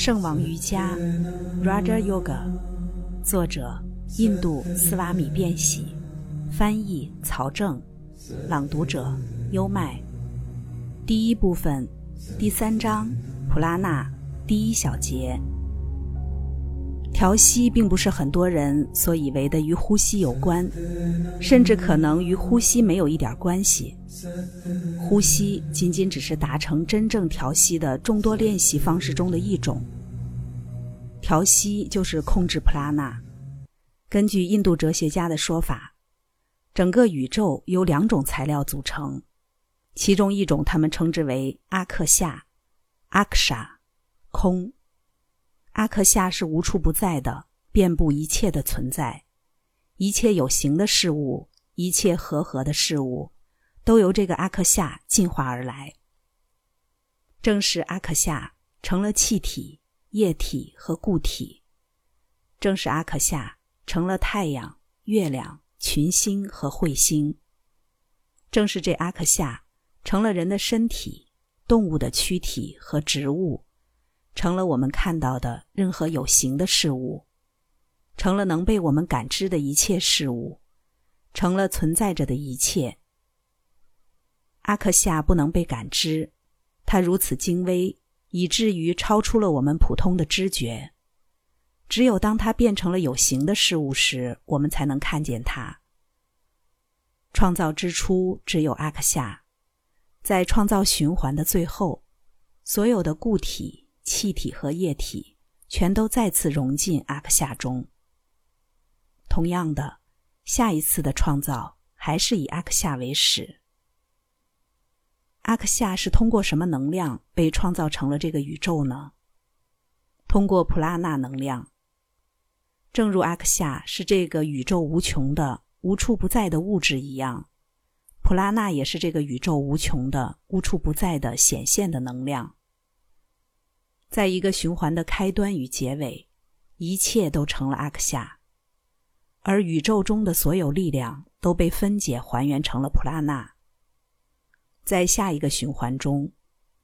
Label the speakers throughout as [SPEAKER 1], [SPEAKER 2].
[SPEAKER 1] 圣王瑜伽 （Raja Yoga），作者印度斯瓦米·变喜，翻译曹正，朗读者优麦。第一部分，第三章，普拉纳，第一小节。调息并不是很多人所以为的与呼吸有关，甚至可能与呼吸没有一点关系。呼吸仅仅只是达成真正调息的众多练习方式中的一种。调息就是控制普拉纳。根据印度哲学家的说法，整个宇宙由两种材料组成，其中一种他们称之为阿克夏，阿克沙，空。阿克夏是无处不在的，遍布一切的存在，一切有形的事物，一切和合的事物，都由这个阿克夏进化而来。正是阿克夏成了气体、液体和固体，正是阿克夏成了太阳、月亮、群星和彗星，正是这阿克夏成了人的身体、动物的躯体和植物。成了我们看到的任何有形的事物，成了能被我们感知的一切事物，成了存在着的一切。阿克夏不能被感知，它如此精微，以至于超出了我们普通的知觉。只有当它变成了有形的事物时，我们才能看见它。创造之初只有阿克夏，在创造循环的最后，所有的固体。气体和液体全都再次融进阿克夏中。同样的，下一次的创造还是以阿克夏为始。阿克夏是通过什么能量被创造成了这个宇宙呢？通过普拉纳能量。正如阿克夏是这个宇宙无穷的、无处不在的物质一样，普拉纳也是这个宇宙无穷的、无处不在的显现的能量。在一个循环的开端与结尾，一切都成了阿克夏，而宇宙中的所有力量都被分解还原成了普拉纳。在下一个循环中，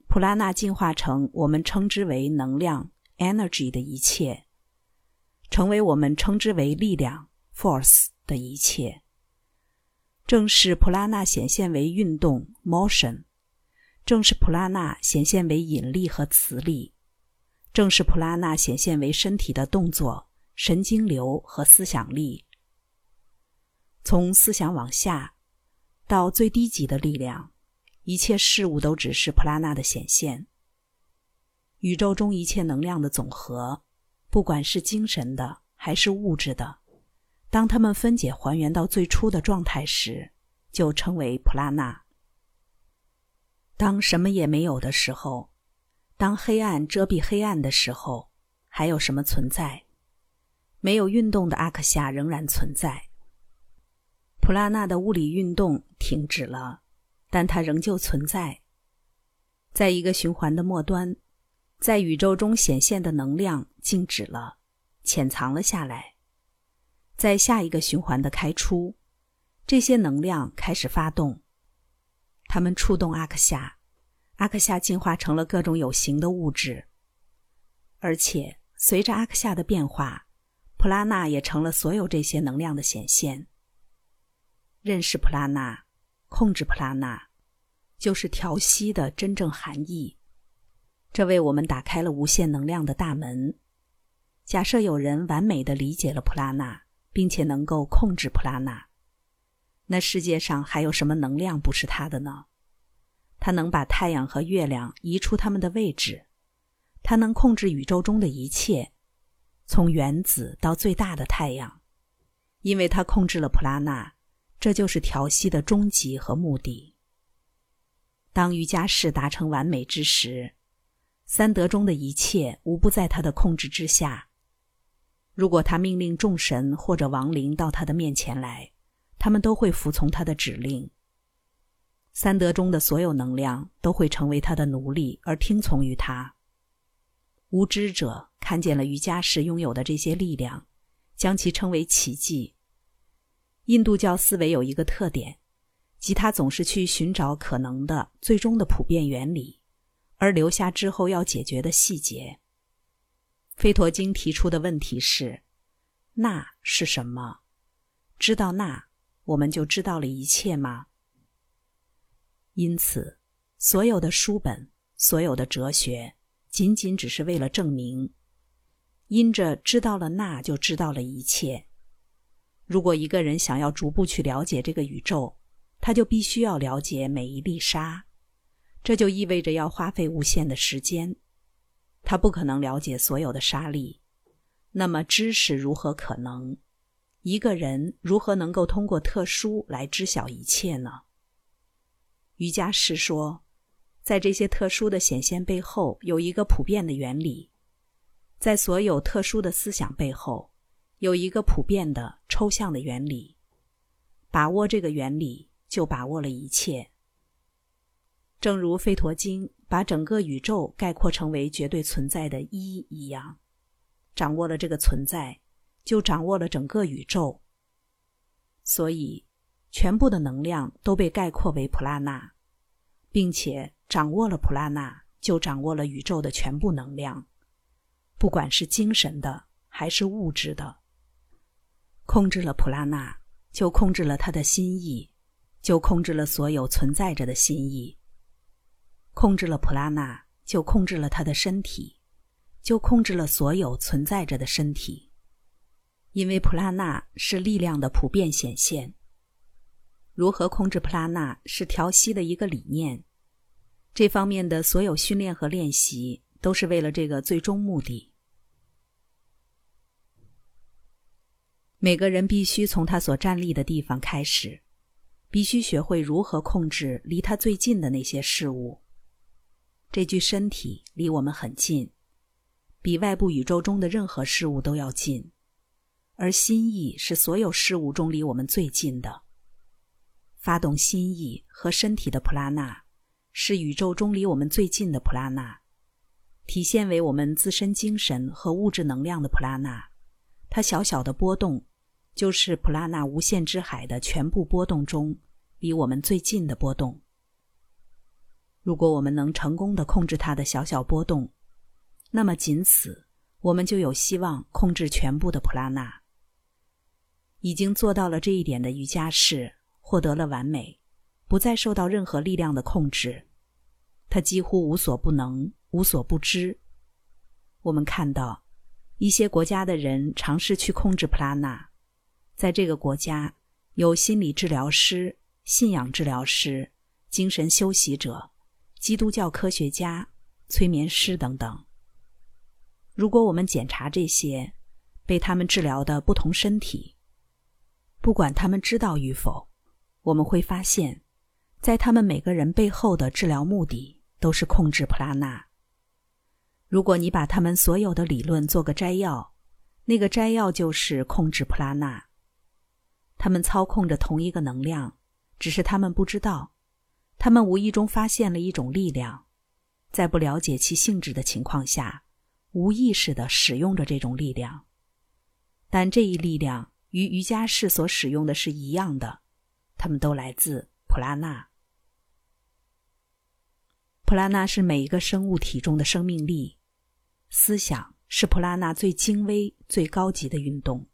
[SPEAKER 1] 普拉纳进化成我们称之为能量 （energy） 的一切，成为我们称之为力量 （force） 的一切。正是普拉纳显现为运动 （motion），正是普拉纳显现为引力和磁力。正是普拉纳显现为身体的动作、神经流和思想力。从思想往下，到最低级的力量，一切事物都只是普拉纳的显现。宇宙中一切能量的总和，不管是精神的还是物质的，当它们分解还原到最初的状态时，就称为普拉纳。当什么也没有的时候。当黑暗遮蔽黑暗的时候，还有什么存在？没有运动的阿克夏仍然存在。普拉纳的物理运动停止了，但它仍旧存在。在一个循环的末端，在宇宙中显现的能量静止了，潜藏了下来。在下一个循环的开出，这些能量开始发动，它们触动阿克夏。阿克夏进化成了各种有形的物质，而且随着阿克夏的变化，普拉纳也成了所有这些能量的显现。认识普拉纳，控制普拉纳，就是调息的真正含义。这为我们打开了无限能量的大门。假设有人完美的理解了普拉纳，并且能够控制普拉纳，那世界上还有什么能量不是他的呢？它能把太阳和月亮移出它们的位置，它能控制宇宙中的一切，从原子到最大的太阳，因为它控制了普拉纳，这就是调息的终极和目的。当瑜伽士达成完美之时，三德中的一切无不在他的控制之下。如果他命令众神或者亡灵到他的面前来，他们都会服从他的指令。三德中的所有能量都会成为他的奴隶，而听从于他。无知者看见了瑜伽士拥有的这些力量，将其称为奇迹。印度教思维有一个特点，即他总是去寻找可能的最终的普遍原理，而留下之后要解决的细节。飞陀经提出的问题是：那是什么？知道那，我们就知道了一切吗？因此，所有的书本，所有的哲学，仅仅只是为了证明，因着知道了那，就知道了一切。如果一个人想要逐步去了解这个宇宙，他就必须要了解每一粒沙，这就意味着要花费无限的时间。他不可能了解所有的沙粒，那么知识如何可能？一个人如何能够通过特殊来知晓一切呢？瑜伽师说，在这些特殊的显现背后，有一个普遍的原理；在所有特殊的思想背后，有一个普遍的抽象的原理。把握这个原理，就把握了一切。正如《吠陀经》把整个宇宙概括成为绝对存在的一一样，掌握了这个存在，就掌握了整个宇宙。所以，全部的能量都被概括为普拉纳，并且掌握了普拉纳，就掌握了宇宙的全部能量，不管是精神的还是物质的。控制了普拉纳，就控制了他的心意，就控制了所有存在着的心意。控制了普拉纳，就控制了他的身体，就控制了所有存在着的身体。因为普拉纳是力量的普遍显现。如何控制普拉纳是调息的一个理念。这方面的所有训练和练习都是为了这个最终目的。每个人必须从他所站立的地方开始，必须学会如何控制离他最近的那些事物。这具身体离我们很近，比外部宇宙中的任何事物都要近，而心意是所有事物中离我们最近的。发动心意和身体的普拉纳，是宇宙中离我们最近的普拉纳，体现为我们自身精神和物质能量的普拉纳。它小小的波动，就是普拉纳无限之海的全部波动中离我们最近的波动。如果我们能成功的控制它的小小波动，那么仅此，我们就有希望控制全部的普拉纳。已经做到了这一点的瑜伽士获得了完美，不再受到任何力量的控制，他几乎无所不能，无所不知。我们看到一些国家的人尝试去控制普拉纳，在这个国家有心理治疗师、信仰治疗师、精神修习者。基督教科学家、催眠师等等。如果我们检查这些被他们治疗的不同身体，不管他们知道与否，我们会发现，在他们每个人背后的治疗目的都是控制普拉纳。如果你把他们所有的理论做个摘要，那个摘要就是控制普拉纳。他们操控着同一个能量，只是他们不知道。他们无意中发现了一种力量，在不了解其性质的情况下，无意识的使用着这种力量。但这一力量与瑜伽士所使用的是一样的，他们都来自普拉纳。普拉纳是每一个生物体中的生命力，思想是普拉纳最精微、最高级的运动。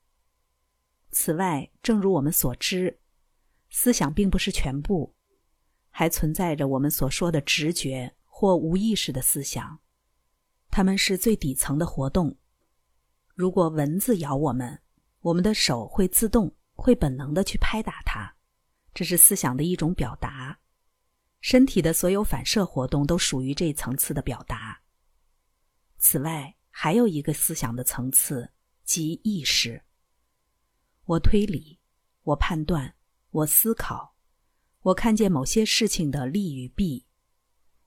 [SPEAKER 1] 此外，正如我们所知，思想并不是全部。还存在着我们所说的直觉或无意识的思想，它们是最底层的活动。如果蚊子咬我们，我们的手会自动、会本能的去拍打它，这是思想的一种表达。身体的所有反射活动都属于这一层次的表达。此外，还有一个思想的层次，即意识。我推理，我判断，我思考。我看见某些事情的利与弊，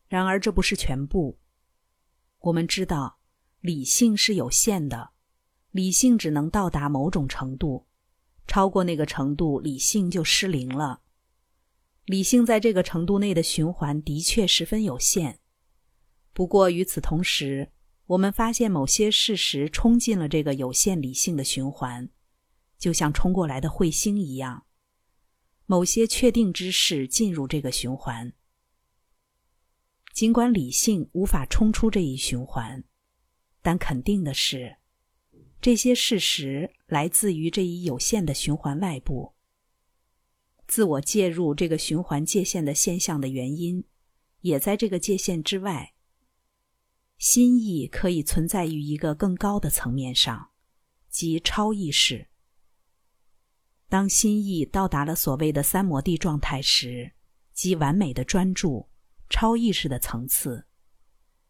[SPEAKER 1] 然而这不是全部。我们知道，理性是有限的，理性只能到达某种程度，超过那个程度，理性就失灵了。理性在这个程度内的循环的确十分有限。不过与此同时，我们发现某些事实冲进了这个有限理性的循环，就像冲过来的彗星一样。某些确定之事进入这个循环，尽管理性无法冲出这一循环，但肯定的是，这些事实来自于这一有限的循环外部。自我介入这个循环界限的现象的原因，也在这个界限之外。心意可以存在于一个更高的层面上，即超意识。当心意到达了所谓的三摩地状态时，即完美的专注、超意识的层次，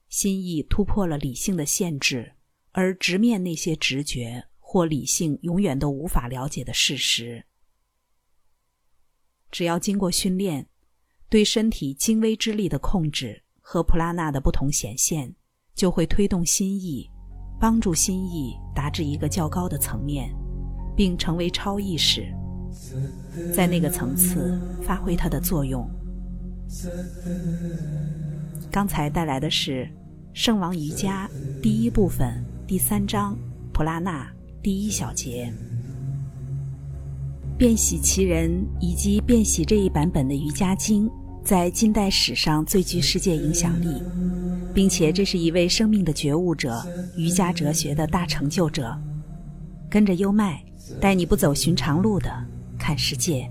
[SPEAKER 1] 心意突破了理性的限制，而直面那些直觉或理性永远都无法了解的事实。只要经过训练，对身体精微之力的控制和普拉纳的不同显现，就会推动心意，帮助心意达至一个较高的层面，并成为超意识，在那个层次发挥它的作用。刚才带来的是《圣王瑜伽》第一部分第三章普拉纳第一小节。变喜其人以及变喜这一版本的瑜伽经，在近代史上最具世界影响力，并且这是一位生命的觉悟者、瑜伽哲学的大成就者。跟着优麦，带你不走寻常路的看世界。